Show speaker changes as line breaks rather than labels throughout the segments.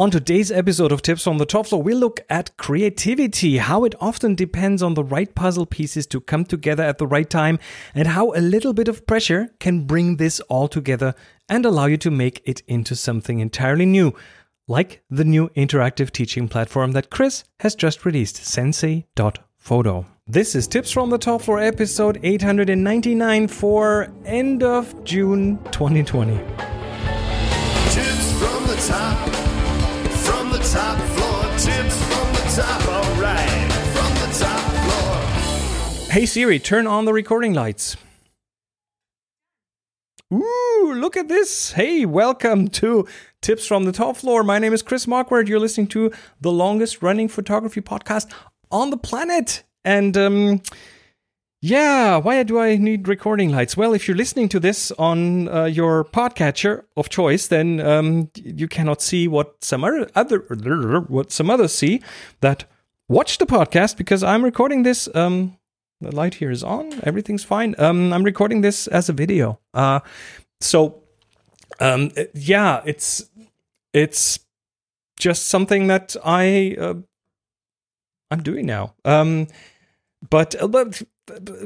On today's episode of Tips from the Top Floor, we look at creativity, how it often depends on the right puzzle pieces to come together at the right time, and how a little bit of pressure can bring this all together and allow you to make it into something entirely new, like the new interactive teaching platform that Chris has just released, sensei.photo. This is Tips from the Top Floor episode 899 for end of June 2020.
Tips from the top,
Hey Siri, turn on the recording lights. Ooh, look at this. Hey, welcome to Tips from the Top Floor. My name is Chris Marquardt. You're listening to the longest running photography podcast on the planet. And um, yeah, why do I need recording lights? Well, if you're listening to this on uh, your podcatcher of choice, then um, you cannot see what some other what some others see that watch the podcast because I'm recording this. Um, the light here is on. Everything's fine. Um, I'm recording this as a video. Uh, so um, yeah, it's it's just something that I uh, I'm doing now. Um, but, uh, but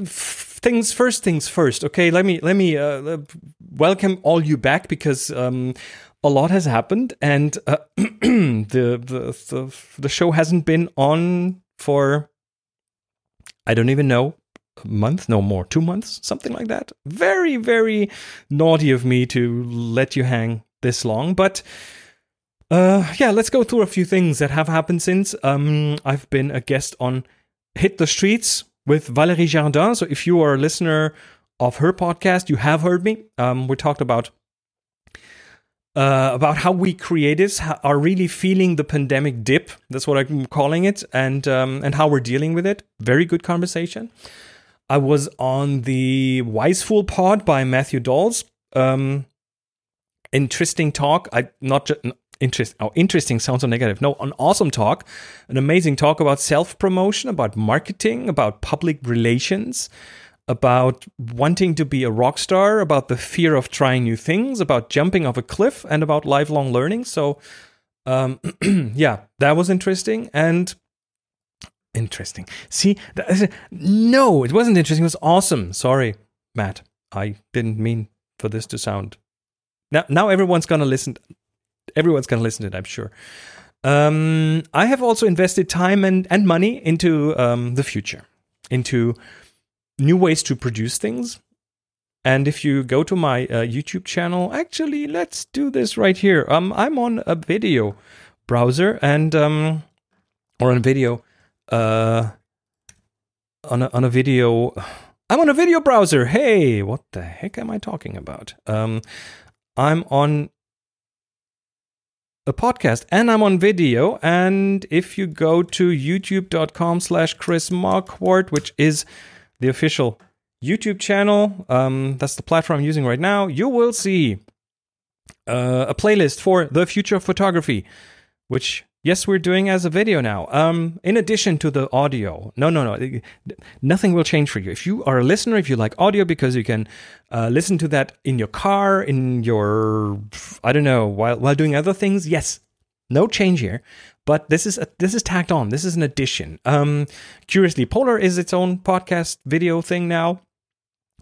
things first, things first. Okay, let me let me uh, welcome all you back because um, a lot has happened, and uh, the, the the the show hasn't been on for I don't even know a month, no more, two months, something like that. Very very naughty of me to let you hang this long, but. Uh, yeah, let's go through a few things that have happened since. Um, I've been a guest on Hit the Streets with Valérie Jardin. So if you are a listener of her podcast, you have heard me. Um, we talked about uh, about how we creatives are really feeling the pandemic dip. That's what I'm calling it, and um, and how we're dealing with it. Very good conversation. I was on the Wise Fool Pod by Matthew Dolls. Um, interesting talk. I not just interest, oh, interesting sounds so negative. No, an awesome talk, an amazing talk about self promotion, about marketing, about public relations, about wanting to be a rock star, about the fear of trying new things, about jumping off a cliff, and about lifelong learning. So, um, yeah, that was interesting and interesting. See, that, no, it wasn't interesting. It was awesome. Sorry, Matt. I didn't mean for this to sound. Now, now everyone's gonna listen everyone's to listen to it, I'm sure. Um, I have also invested time and, and money into um, the future, into new ways to produce things. And if you go to my uh, YouTube channel, actually, let's do this right here. Um, I'm on a video browser and um, or on video, uh, on a, on a video. I'm on a video browser. Hey, what the heck am I talking about? Um, I'm on a podcast and I'm on video. And if you go to youtube.com slash Chris Marquardt, which is the official YouTube channel, um, that's the platform I'm using right now, you will see uh, a playlist for the future of photography, which yes, we're doing as a video now. Um, in addition to the audio, no, no, no, nothing will change for you. If you are a listener, if you like audio, because you can uh, listen to that in your car, in your, I don't know, while while doing other things. Yes, no change here. But this is a, this is tacked on. This is an addition. Um, curiously, Polar is its own podcast video thing now.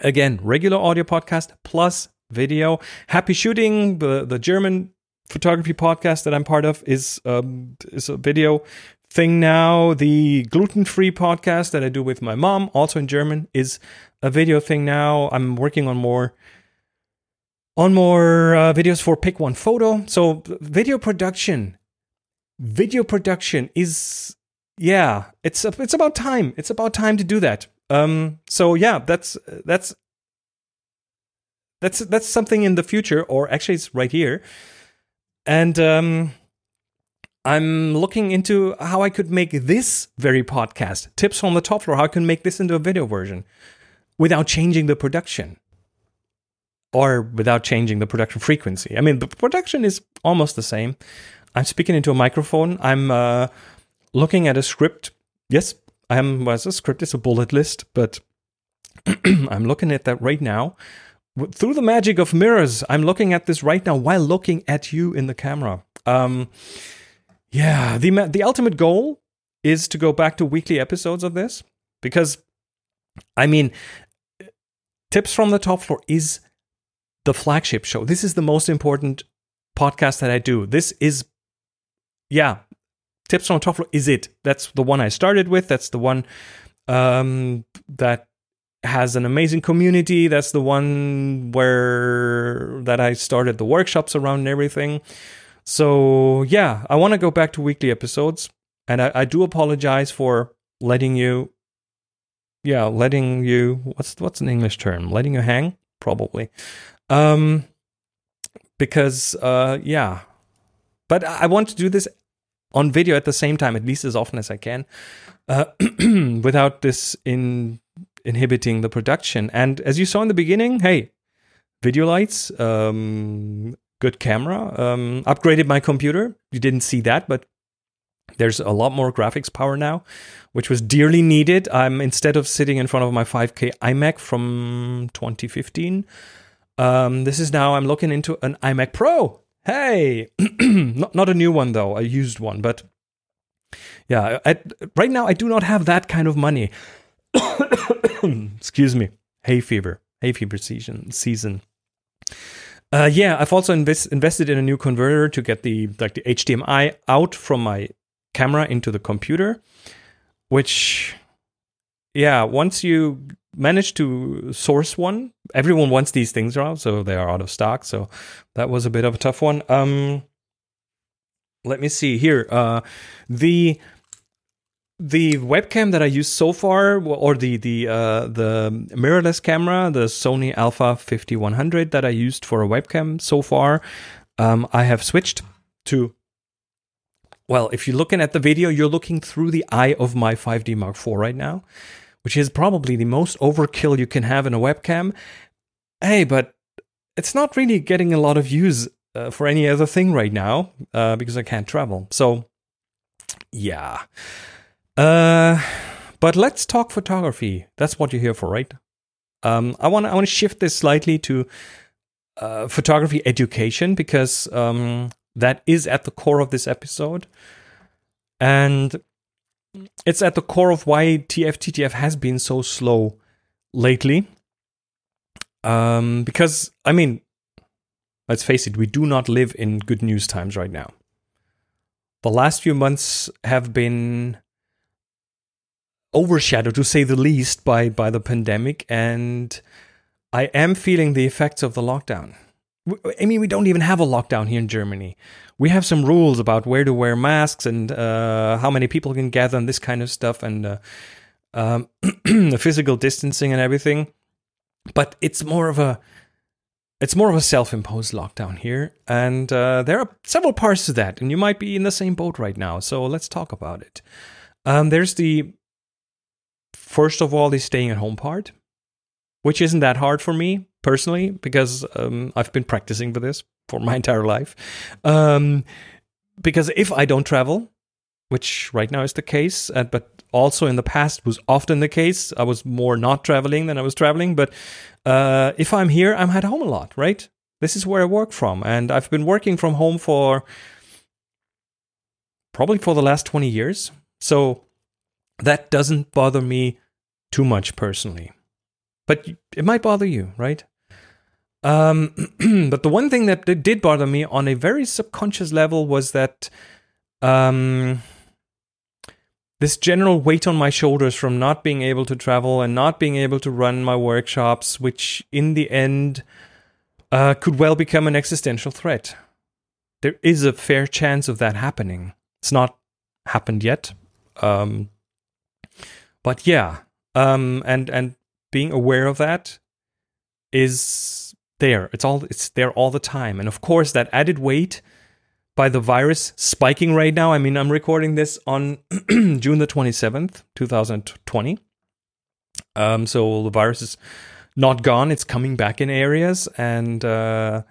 Again, regular audio podcast plus video. Happy shooting. The the German photography podcast that I'm part of is um, is a video thing now. The gluten free podcast that I do with my mom, also in German, is a video thing now. I'm working on more on more uh, videos for Pick One Photo. So video production, video production is yeah, it's it's about time. It's about time to do that. Um, so yeah, that's that's that's that's something in the future, or actually, it's right here. And um, I'm looking into how I could make this very podcast, Tips from the Top Floor, how I can make this into a video version without changing the production or without changing the production frequency. I mean, the production is almost the same. I'm speaking into a microphone. I'm uh, looking at a script. Yes, I am. Well, a script is a bullet list, but I'm looking at that right now through the magic of mirrors, I'm looking at this right now while looking at you in the camera. Um, yeah, the the ultimate goal is to go back to weekly episodes of this because, I mean, tips from the top floor is the flagship show. This is the most important podcast that I do. This is, yeah, tips from top floor is it. That's the one I started with. That's the one um, that has an amazing community. That's the one where that I started the workshops around and everything. So yeah, I want to go back to weekly episodes, and I, I do apologize for letting you, yeah, letting you. What's what's an English term? Letting you hang, probably. Um, because uh, yeah, but I want to do this on video at the same time, at least as often as I can, uh, without this in inhibiting the production. And as you saw in the beginning, hey, video lights, um, good camera, um, upgraded my computer. You didn't see that, but there's a lot more graphics power now, which was dearly needed. I'm instead of sitting in front of my 5K iMac from 2015. Um, this is now I'm looking into an iMac Pro. Hey, not not a new one though, a used one, but yeah, I, right now I do not have that kind of money. Excuse me, hay fever, hay fever season. Season. Uh, yeah, I've also invest, invested in a new converter to get the like the HDMI out from my camera into the computer, which, yeah, once you manage to source one, everyone wants these things now, so they are out of stock. So that was a bit of a tough one. Um, let me see here. Uh, the the webcam that I used so far, or the the uh, the mirrorless camera, the Sony Alpha 5100 that I used for a webcam so far, um, I have switched to. Well, if you're looking at the video, you're looking through the eye of my 5D Mark IV right now, which is probably the most overkill you can have in a webcam. Hey, but it's not really getting a lot of use uh, for any other thing right now uh, because I can't travel. So, yeah. Uh, but let's talk photography. That's what you're here for, right? Um, I want I want to shift this slightly to uh, photography education because um, that is at the core of this episode, and it's at the core of why TFTTF has been so slow lately. Um, because I mean, let's face it, we do not live in good news times right now. The last few months have been overshadowed, to say the least, by by the pandemic, and I am feeling the effects of the lockdown. I mean, we don't even have a lockdown here in Germany. We have some rules about where to wear masks and uh, how many people can gather and this kind of stuff, and uh, um, the physical distancing and everything. But it's more of a it's more of a self-imposed lockdown here, and uh, there are several parts to that, and you might be in the same boat right now. So let's talk about it. Um, there's the first of all, the staying at home part, which isn't that hard for me personally because um, I've been practicing for this for my entire life. Um, because if I don't travel, which right now is the case, uh, but also in the past was often the case, I was more not traveling than I was traveling. But uh, if I'm here, I'm at home a lot, right? This is where I work from, and I've been working from home for probably for the last 20 years. So that doesn't bother me too much personally. But it might bother you, right? Um, but the one thing that did bother me on a very subconscious level was that um, this general weight on my shoulders from not being able to travel and not being able to run my workshops, which in the end uh, could well become an existential threat. There is a fair chance of that happening. It's not happened yet. Um, but yeah, um, and and being aware of that is there. It's all it's there all the time, and of course that added weight by the virus spiking right now. I mean, I'm recording this on June the 27th, 2020. Um, so the virus is not gone; it's coming back in areas, and uh,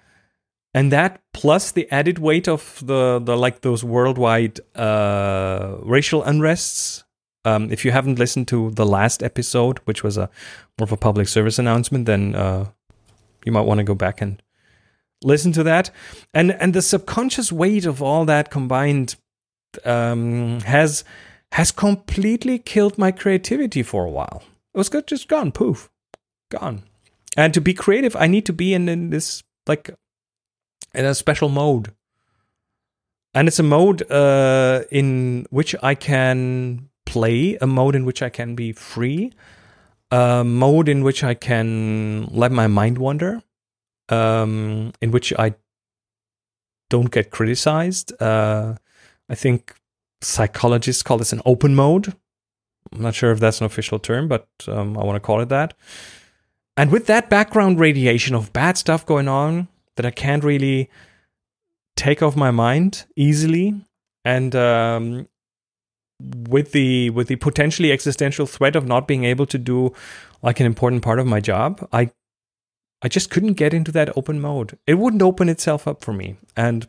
and that plus the added weight of the the like those worldwide uh, racial unrests um, if you haven't listened to the last episode, which was a more of a public service announcement, then uh, you might want to go back and listen to that, and and the subconscious weight of all that combined um, has has completely killed my creativity for a while. It was just gone, poof, gone. And to be creative, I need to be in, in this like in a special mode. And it's a mode uh, in which I can play, a mode in which I can be free, a mode in which I can let my mind wander, um, in which I don't get criticized. Uh, I think psychologists call this an open mode. I'm not sure if that's an official term, but um, I want to call it that. And with that background radiation of bad stuff going on that I can't really take off my mind easily, and um, with the with the potentially existential threat of not being able to do like an important part of my job, I I just couldn't get into that open mode. It wouldn't open itself up for me, and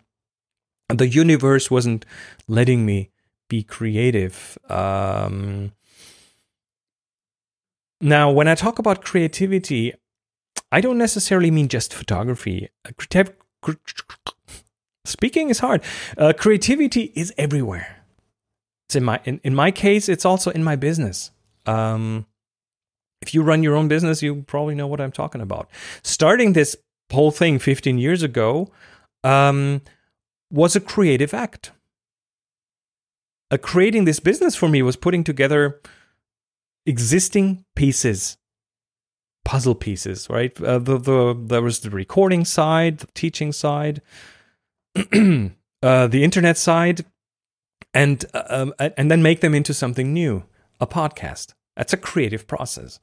the universe wasn't letting me be creative. Um, now, when I talk about creativity, I don't necessarily mean just photography. Speaking is hard. Uh, creativity is everywhere. It's in my in, in my case, it's also in my business. Um, if you run your own business, you probably know what I'm talking about. Starting this whole thing 15 years ago um, was a creative act uh, creating this business for me was putting together existing pieces puzzle pieces right uh, the, the there was the recording side the teaching side uh, the internet side and uh, um, and then make them into something new a podcast. That's a creative process.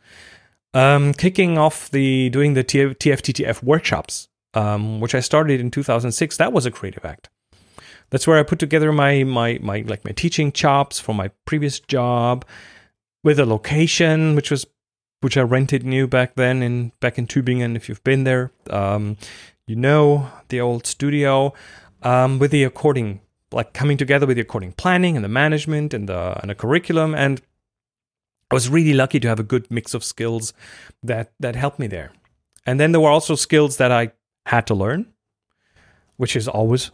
Um, kicking off the doing the tfttf workshops um, which i started in 2006 that was a creative act. That's where I put together my my my like my teaching chops from my previous job with a location which was which I rented new back then in back in Tübingen. If you've been there, um, you know the old studio um, with the according like coming together with the according planning and the management and the and the curriculum and I was really lucky to have a good mix of skills that that helped me there. And then there were also skills that I had to learn, which is always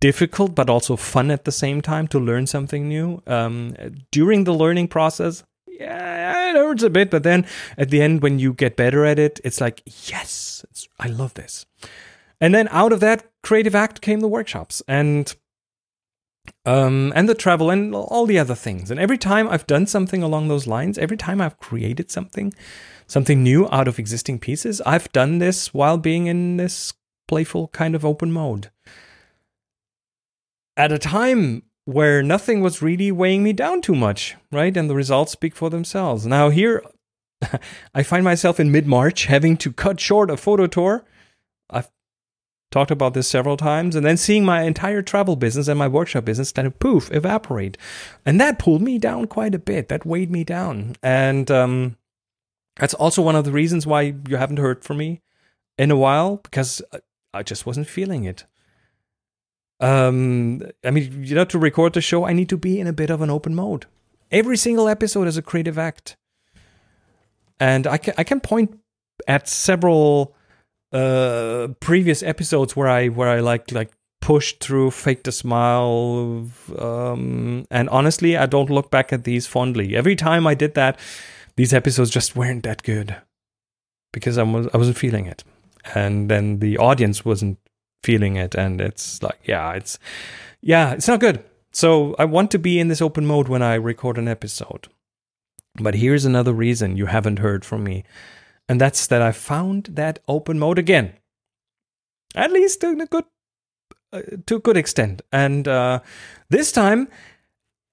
difficult but also fun at the same time to learn something new. Um, during the learning process, yeah, it hurts a bit, but then at the end, when you get better at it, it's like, yes, it's, I love this. And then out of that creative act came the workshops and um, and the travel and all the other things. And every time I've done something along those lines, every time I've created something, something new out of existing pieces, I've done this while being in this playful kind of open mode at a time where nothing was really weighing me down too much, right? And the results speak for themselves. Now, here I find myself in mid March having to cut short a photo tour. I've talked about this several times, and then seeing my entire travel business and my workshop business kind of poof evaporate. And that pulled me down quite a bit. That weighed me down. And um, that's also one of the reasons why you haven't heard from me in a while, because I just wasn't feeling it um, I mean, you know, to record the show, I need to be in a bit of an open mode. Every single episode is a creative act, and I can I can point at several uh, previous episodes where I where I like like pushed through, faked a smile, um, and honestly, I don't look back at these fondly. Every time I did that, these episodes just weren't that good because I was I wasn't feeling it, and then the audience wasn't feeling it and it's like yeah it's yeah it's not good. So i want to be in this open mode when i record an episode. But here's another reason you haven't heard from me and that's that i found that open mode again at least to a good uh, to a good extent and uh, this time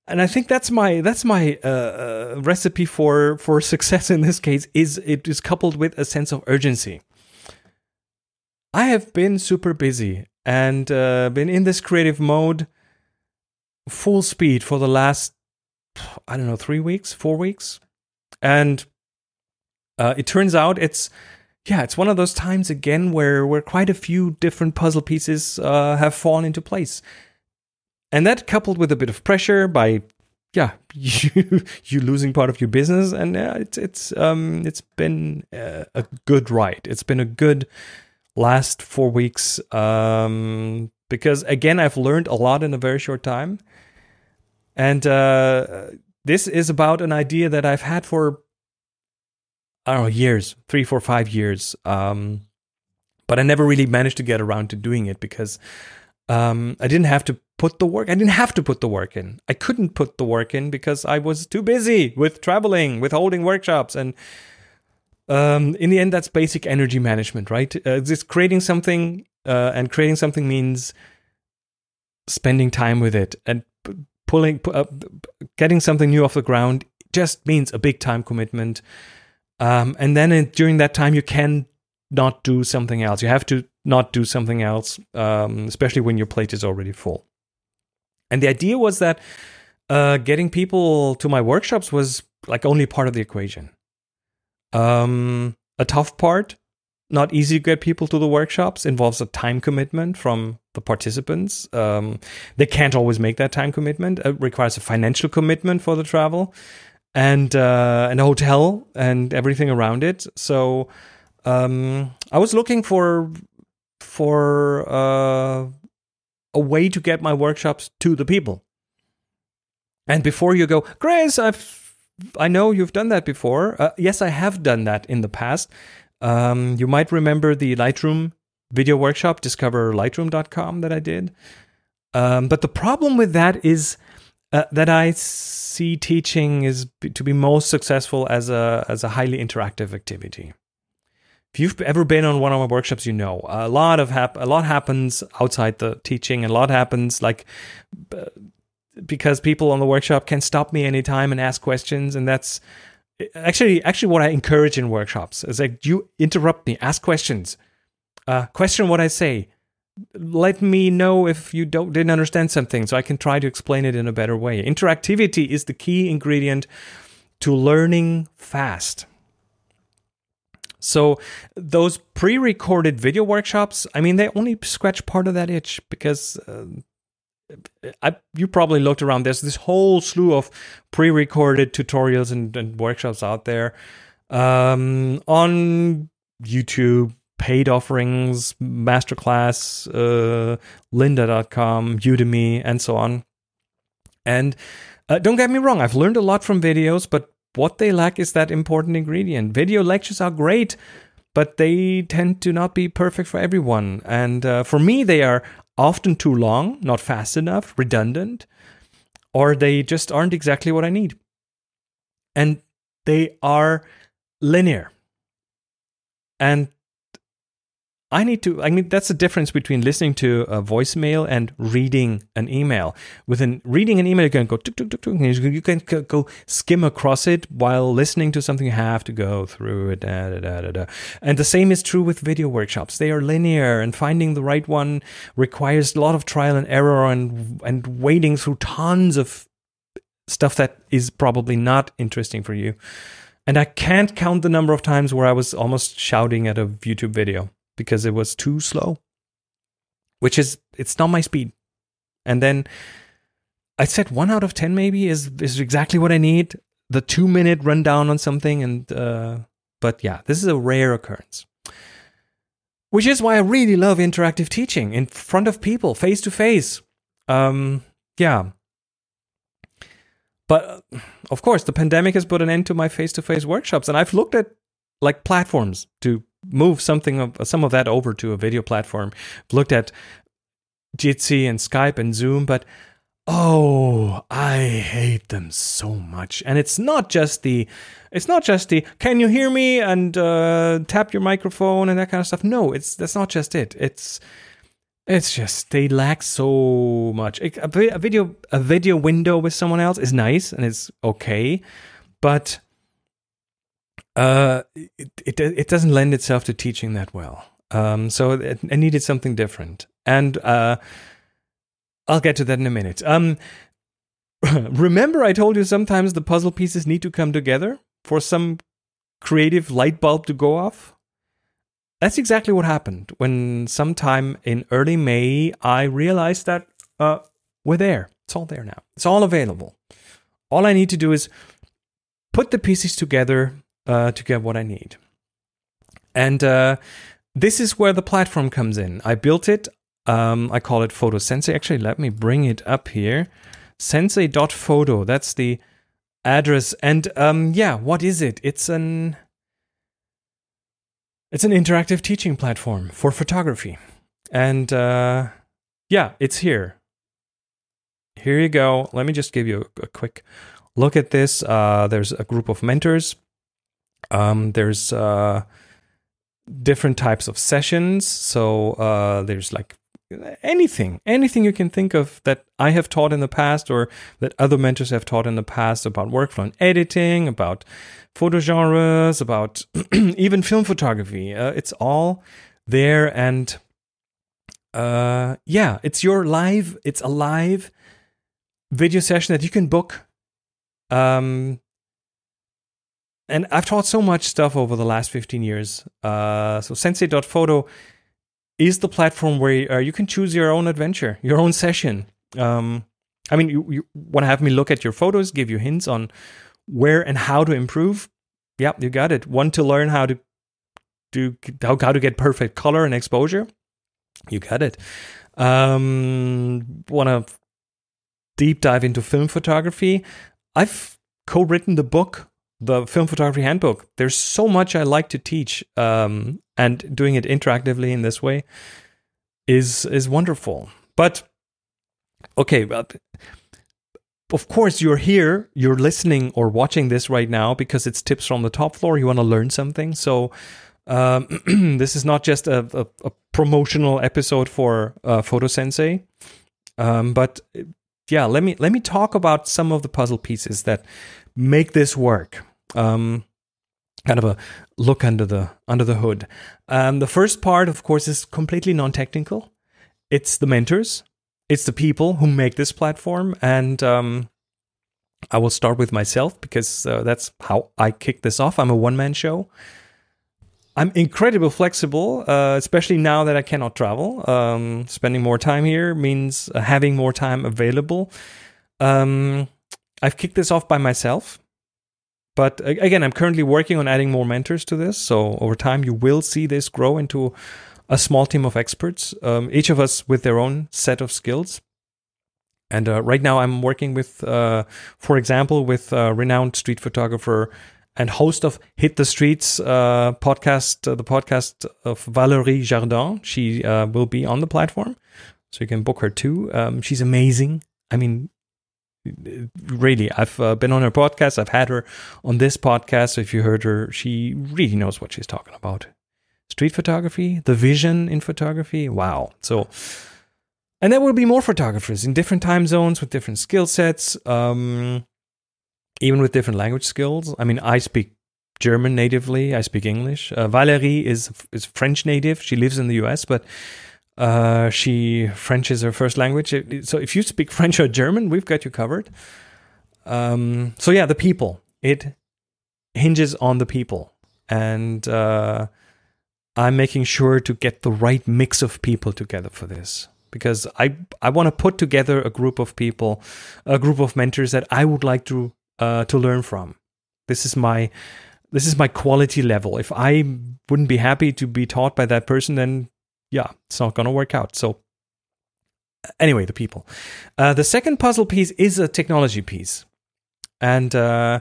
and I think that's my that's my uh, uh, recipe for for success in this case is it is coupled with a sense of urgency. I have been super busy and uh, been in this creative mode full speed for the last, I don't know, three weeks, four weeks. And uh, it turns out it's, yeah, it's one of those times again where, where quite a few different puzzle pieces uh, have fallen into place. And that coupled with a bit of pressure by yeah, you you losing part of your business, and it's it's um it's been uh, a good ride. It's been a good last four weeks um, because again I've learned a lot in a very short time, and uh, this is about an idea that I've had for I don't know years, three, four, five years, um, but I never really managed to get around to doing it because um, I didn't have to put the work. I didn't have to put the work in. I couldn't put the work in because I was too busy with traveling, with holding workshops, and um, in the end, that's basic energy management, right? Uh, just creating something, uh, and creating something means spending time with it and p- pulling, p- uh, getting something new off the ground. Just means a big time commitment. Um, and then in, during that time, you can not do something else. You have to not do something else, um, especially when your plate is already full. And the idea was that uh, getting people to my workshops was like only part of the equation. Um, a tough part, not easy to get people to the workshops, involves a time commitment from the participants. Um, they can't always make that time commitment. It requires a financial commitment for the travel and uh, a hotel and everything around it. So um, I was looking for for uh, a way to get my workshops to the people. And before you go, Grace, I've I know you've done that before. Uh, yes, I have done that in the past. Um, you might remember the Lightroom video workshop, discoverlightroom.com, that I did. Um, but the problem with that is uh, that I see teaching is to be most successful as a as a highly interactive activity. If you've ever been on one of my workshops, you know a lot of hap- a lot happens outside the teaching, and a lot happens like uh, because people on the workshop can stop me anytime and ask questions, and that's actually actually what I encourage in workshops. Is like you interrupt me, ask questions, uh, question what I say, let me know if you don't didn't understand something so I can try to explain it in a better way. Interactivity is the key ingredient to learning fast. So those pre-recorded video workshops, I mean, they only scratch part of that itch because uh, I, you probably looked around. There's this whole slew of pre-recorded tutorials and, and workshops out there um, on YouTube, paid offerings, masterclass, uh, lynda.com, Udemy, and so on. And uh, don't get me wrong, I've learned a lot from videos, but what they lack is that important ingredient. Video lectures are great, but they tend to not be perfect for everyone. And uh, for me, they are often too long, not fast enough, redundant, or they just aren't exactly what I need. And they are linear. And I need to, I mean, that's the difference between listening to a voicemail and reading an email. With an, reading an email, you can go, tuk, tuk, tuk, you can go, skim across it while listening to something, you have to go through it. Da, da, da. And the same is true with video workshops. They are linear, and finding the right one requires a lot of trial and error and, and wading through tons of stuff that is probably not interesting for you. And I can't count the number of times where I was almost shouting at a YouTube video because it was too slow, which is it's not my speed. And then I said one out of ten maybe is is exactly what I need. The two minute rundown on something, and uh, but yeah, this is a rare occurrence. Which is why I really love interactive teaching in front of people, face to face. Um, yeah. But of course, the pandemic has put an end to my face to face workshops, and I've looked at like platforms to move something of some of that over to a video platform. I've Looked at Jitsi and Skype and Zoom, but oh, I hate them so much. And it's not just the, it's not just the can you hear me and uh, tap your microphone and that kind of stuff. No, it's that's not just it. It's it's just they lack so much. A, video a video window with someone else is nice and it's okay, but uh, it, it it doesn't lend itself to teaching that well. Um, so it, I needed something different, and uh, I'll get to that in a minute. Um, remember, I told you sometimes the puzzle pieces need to come together for some creative light bulb to go off. That's exactly what happened when, sometime in early May, I realized that uh, we're there. It's all there now. It's all available. All I need to do is put the pieces together uh, to get what I need. And uh, this is where the platform comes in. I built it. Um, I call it Photo Sensei. Actually, let me bring it up here. Sensei.photo. That's the address. And um, yeah, what is it? It's an it's an interactive teaching platform for photography. And uh, yeah, it's here. Here you go. Let me just give you a, quick look at this. Uh, there's a group of mentors. Um, there's uh, different types of sessions. So uh, there's like anything, anything you can think of that I have taught in the past or that other mentors have taught in the past about workflow and editing, about photo genres, about even film photography. Uh, it's all there. And uh, yeah, it's your live, it's a live video session that you can book. Um, and I've taught so much stuff over the last 15 years. Uh, so sensei.photo is the platform where uh, you can choose your own adventure, your own session. Um, I mean, you, you want to have me look at your photos, give you hints on where and how to improve. Yeah, you got it. Want to learn how to do how, how to get perfect color and exposure. You got it. Um, want to deep dive into film photography. I've co-written the book the film photography handbook. There's so much I like to teach, um, and doing it interactively in this way is is wonderful. But okay, but of course you're here, you're listening or watching this right now because it's tips from the top floor. You want to learn something, so. Um, this is not just a, a, a promotional episode for uh, Photo Sensei, um, but yeah, let me let me talk about some of the puzzle pieces that make this work um, kind of a look under the under the hood. Um, the first part, of course, is completely non-technical. It's the mentors, it's the people who make this platform, and um, I will start with myself because uh, that's how I kick this off. I'm a one-man show. I'm incredibly flexible, uh, especially now that I cannot travel. Um, spending more time here means uh, having more time available. Um, I've kicked this off by myself. But again, I'm currently working on adding more mentors to this. So over time, you will see this grow into a small team of experts, um, each of us with their own set of skills. And uh, right now, I'm working with, uh, for example, with a renowned street photographer and host of Hit the Streets uh, podcast, uh, the podcast of Valerie Jardin. She uh, will be on the platform, so you can book her too. Um, she's amazing. I mean, really i've uh, been on her podcast. I've had her on this podcast. If you heard her she really knows what she's talking about. Street photography the vision in photography. Wow. So and there will be more photographers in different time zones with different skill sets um, even with different language skills. I mean i speak german natively. I speak english. Uh, valerie is is french native. She lives in the us but uh, she French is her first language. So if you speak French or German, we've got you covered. Um, so yeah, the people. It hinges on the people, and uh, I'm making sure to get the right mix of people together for this because I I want to put together a group of people, a group of mentors that I would like to uh, to learn from. This is my this is my quality level. If I wouldn't be happy to be taught by that person, then yeah, it's not going to work out. So, anyway, the people. Uh, the second puzzle piece is a technology piece, and uh,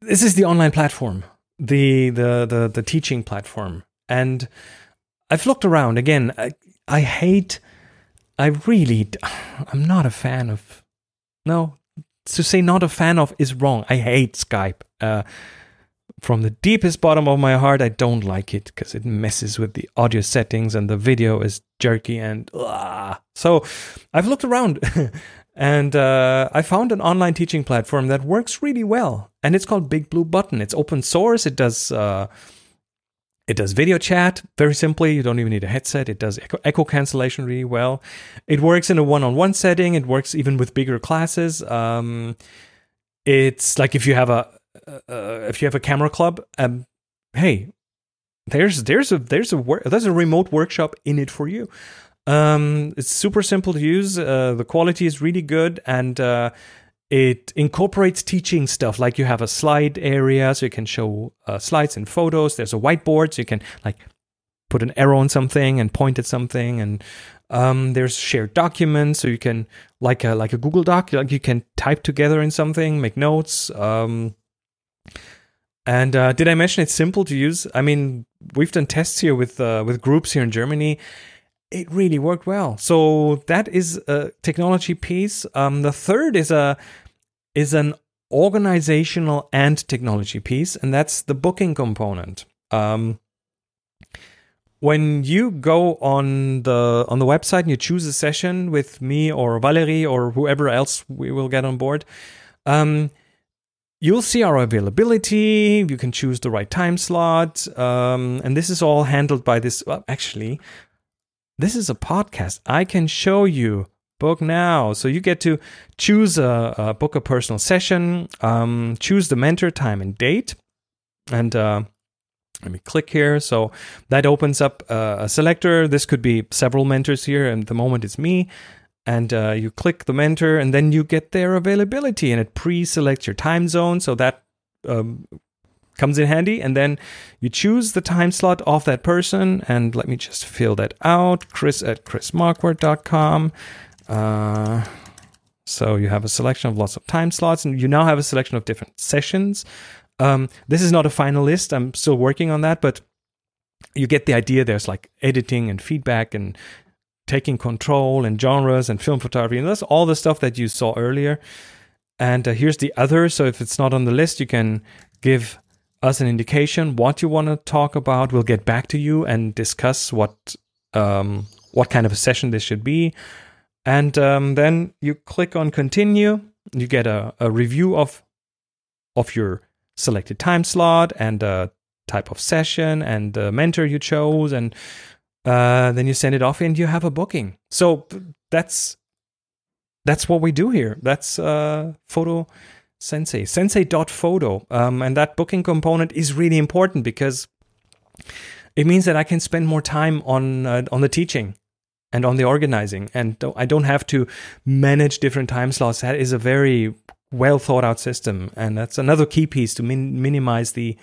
this is the online platform, the the the the teaching platform. And I've looked around again. I, I hate. I really. I'm not a fan of. No, to say not a fan of is wrong. I hate Skype. Uh, from the deepest bottom of my heart, I don't like it because it messes with the audio settings and the video is jerky and uh, so I've looked around and uh, I found an online teaching platform that works really well, and it's called Big Blue Button. It's open source. It does. Uh, it does video chat very simply. You don't even need a headset. It does echo, echo cancellation really well. It works in a one-on-one setting. It works even with bigger classes. Um, it's like if you have a uh, if you have a camera club, um, hey, there's there's a there's a wor- there's a remote workshop in it for you. Um, it's super simple to use. Uh, the quality is really good, and uh, it incorporates teaching stuff. Like you have a slide area, so you can show uh, slides and photos. There's a whiteboard, so you can like put an arrow on something and point at something and um, there's shared documents so you can like a like a google doc like you can type together in something make notes um, and uh, did i mention it's simple to use? I mean we've done tests here with uh, with groups here in germany. It really worked well. So that is a technology piece. Um, the third is a is an organizational and technology piece and that's the booking component. Um, when you go on the on the website and you choose a session with me or Valerie or whoever else we will get on board, um, you'll see our availability. You can choose the right time slot, um, and this is all handled by this. Well, actually, this is a podcast. I can show you book now, so you get to choose a, a book a personal session, um, choose the mentor time and date, and uh, let me click here. So that opens up uh, a selector. This could be several mentors here, and the moment it's me. And uh, you click the mentor, and then you get their availability, and it pre-selects your time zone, so that um, comes in handy. And then you choose the time slot of that person, and let me just fill that out. Chris at chrismarquardt.com. Uh, so you have a selection of lots of time slots, and you now have a selection of different sessions. Um, this is not a final list. I'm still working on that, but you get the idea. There's like editing and feedback and taking control and genres and film photography, and that's all the stuff that you saw earlier. And uh, here's the other. So if it's not on the list, you can give us an indication what you want to talk about. We'll get back to you and discuss what um, what kind of a session this should be. And um, then you click on continue. You get a, a review of of your selected time slot and a type of session and the mentor you chose and uh, then you send it off and you have a booking. So that's that's what we do here. That's uh, photo sensei sensei sensei.photo um, and that booking component is really important because it means that i can spend more time on uh, on the teaching and on the organizing. And i don't have to manage different time slots. That is a very well thought out system, and that's another key piece to min- minimize the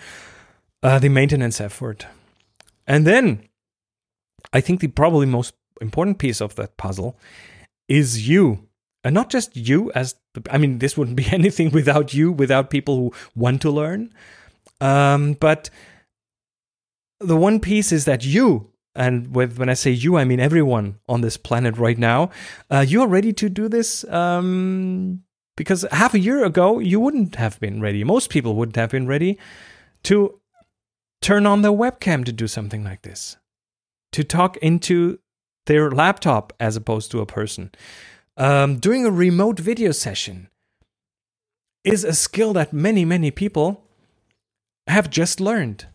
uh, the maintenance effort. And then, I think the probably most important piece of that puzzle is you, and not just you as the, I mean, this wouldn't be anything without you, without people who want to learn. Um, but the one piece is that you and with when I say you, I mean everyone on this planet right now. Uh, you are ready to do this um, because half a year ago you wouldn't have been ready most people wouldn't have been ready to turn on their webcam to do something like this to talk into their laptop as opposed to a person um, doing a remote video session is a skill that many many people have just learned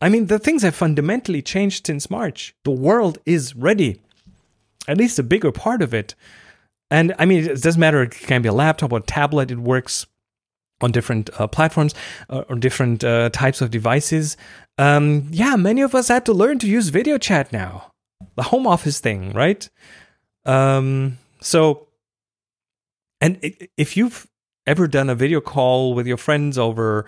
i mean the things have fundamentally changed since march the world is ready at least a bigger part of it and I mean, it doesn't matter. It can be a laptop or a tablet. It works on different uh, platforms uh, or different uh, types of devices. Um, yeah, many of us had to learn to use video chat now. The home office thing, right? Um, so, and if you've ever done a video call with your friends over,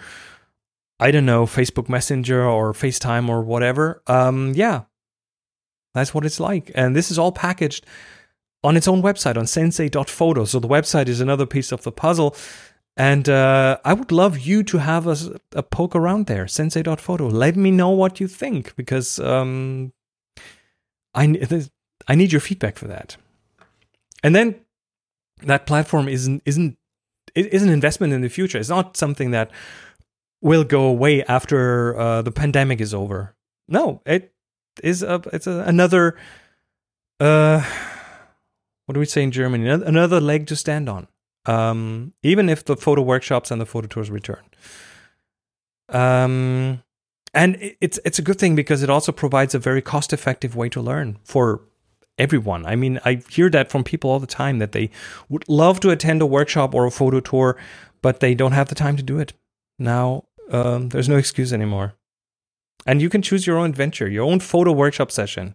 I don't know, Facebook Messenger or FaceTime or whatever, um, yeah, that's what it's like. And this is all packaged on its own website on sensei.photo. So the website is another piece of the puzzle. And uh, I would love you to have a, a poke around there, sensei.photo. Let me know what you think because um, I, I need your feedback for that. And then that platform isn't isn't is an investment in the future. It's not something that will go away after uh, the pandemic is over. No, it is a it's a, another uh, what do we say in Germany? Another leg to stand on. Um, even if the photo workshops and the photo tours return. Um, and it's it's a good thing because it also provides a very cost effective way to learn for everyone. I mean, I hear that from people all the time that they would love to attend a workshop or a photo tour, but they don't have the time to do it. Now, um, there's no excuse anymore. And you can choose your own adventure, your own photo workshop session.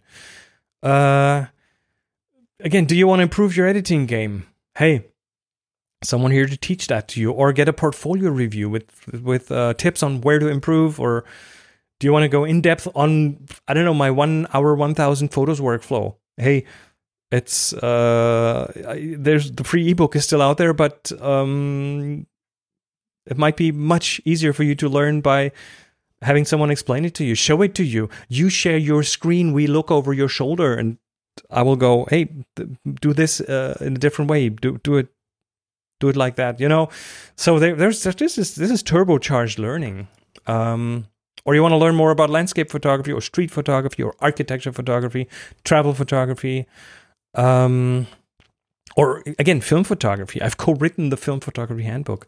Uh, again, do you want to improve your editing game? Hey, someone here to teach that to you, or get a portfolio review with with uh, tips on where to improve, or Do you want to go in depth on I don't know my one hour one thousand photos workflow? Hey, it's uh, I, there's the free ebook is still out there, but um, it might be much easier for you to learn by having someone explain it to you, show it to you. You share your screen, we look over your shoulder, and I will go, hey, do this uh, in a different way. Do do it, do it like that. You know. So there, there's this is this is turbocharged learning. Um, or you want to learn more about landscape photography or street photography or architecture photography, travel photography, um, or again, film photography. I've co written the film photography handbook.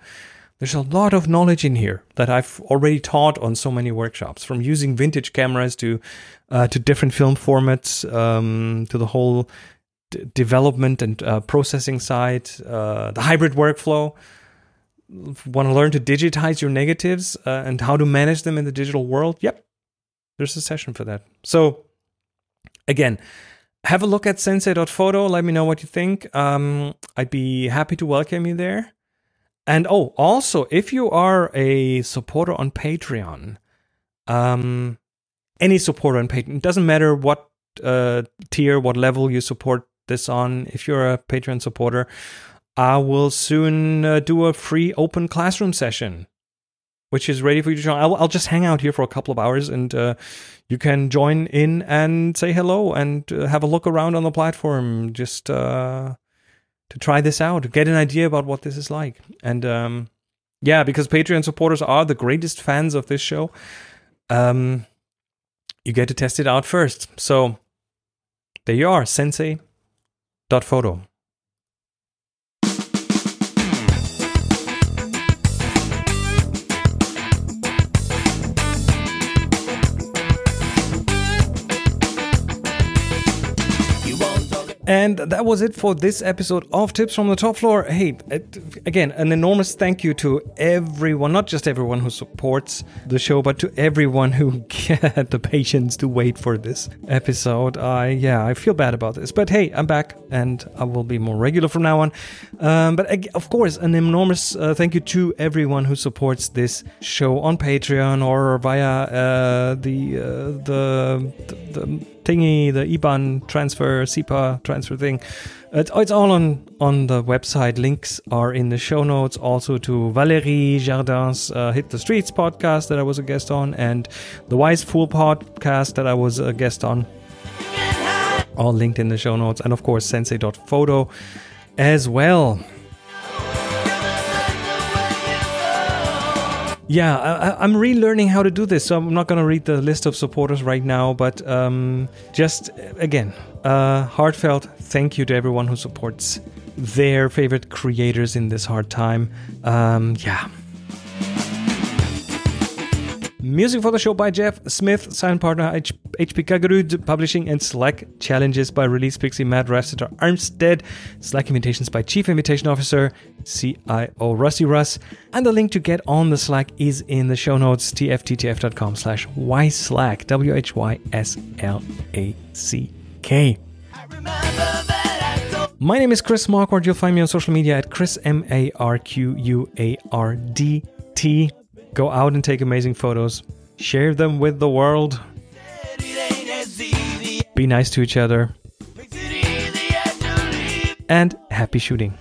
There's a lot of knowledge in here that I've already taught on so many workshops, from using vintage cameras to uh, to different film formats, um, to the whole development and uh, processing side, uh, the hybrid workflow want to learn to digitize your negatives uh, and how to manage them in the digital world, yep, there's a session for that. So, again, have a look at sensei.photo. Let me know what you think. Um, I'd be happy to welcome you there. And oh, also, if you are a supporter on Patreon, um, any supporter on Patreon, it doesn't matter what uh, tier, what level you support this on. If you're a Patreon supporter, I will soon uh, do a free open classroom session, which is ready for you to join. I'll, I'll just hang out here for a couple of hours and uh, you can join in and say hello and uh, have a look around on the platform just uh, to try this out, get an idea about what this is like. And um, yeah, because Patreon supporters are the greatest fans of this show, um, you get to test it out first. So there you are, sensei.photo. And that was it for this episode of Tips from the Top Floor. Hey, again, an enormous thank you to everyone, not just everyone who supports the show, but to everyone who had the patience to wait for this episode. I, yeah, I feel bad about this. But hey, I'm back and I will be more regular from now on. Um, but of course, an enormous uh, thank you to everyone who supports this show on Patreon or via uh, the, uh, the, the, the thingy, the IBAN transfer, SEPA transfer thing. It's, it's all on, on the website. Links are in the show notes. Also to Valérie Jardin's uh, Hit the Streets podcast that I was a guest on, and the Wise Fool podcast that I was a guest on. All linked in the show notes. And of course, sensei.photo as well. Yeah, I, am relearning how to do this, so I'm not going to read the list of supporters right now. But um, just again, uh, heartfelt thank you to everyone who supports their favorite creators in this hard time. Um, yeah. Music for the show by Jeff Smith, sign partner H- HP Kagerud, publishing and Slack challenges by Release Pixie, Matt Rasteter Armstead, Slack invitations by Chief Invitation Officer, CIO Rusty Russ, and the link to get on the Slack is in the show notes, tftf.com slash whyslack, W-H-Y-S-L-A-C-K. My name is Chris Marquardt. You'll find me on social media at Chris M A R Q U A R D T. Go out and take amazing photos. Share them with the world. Be nice to each other. And happy shooting.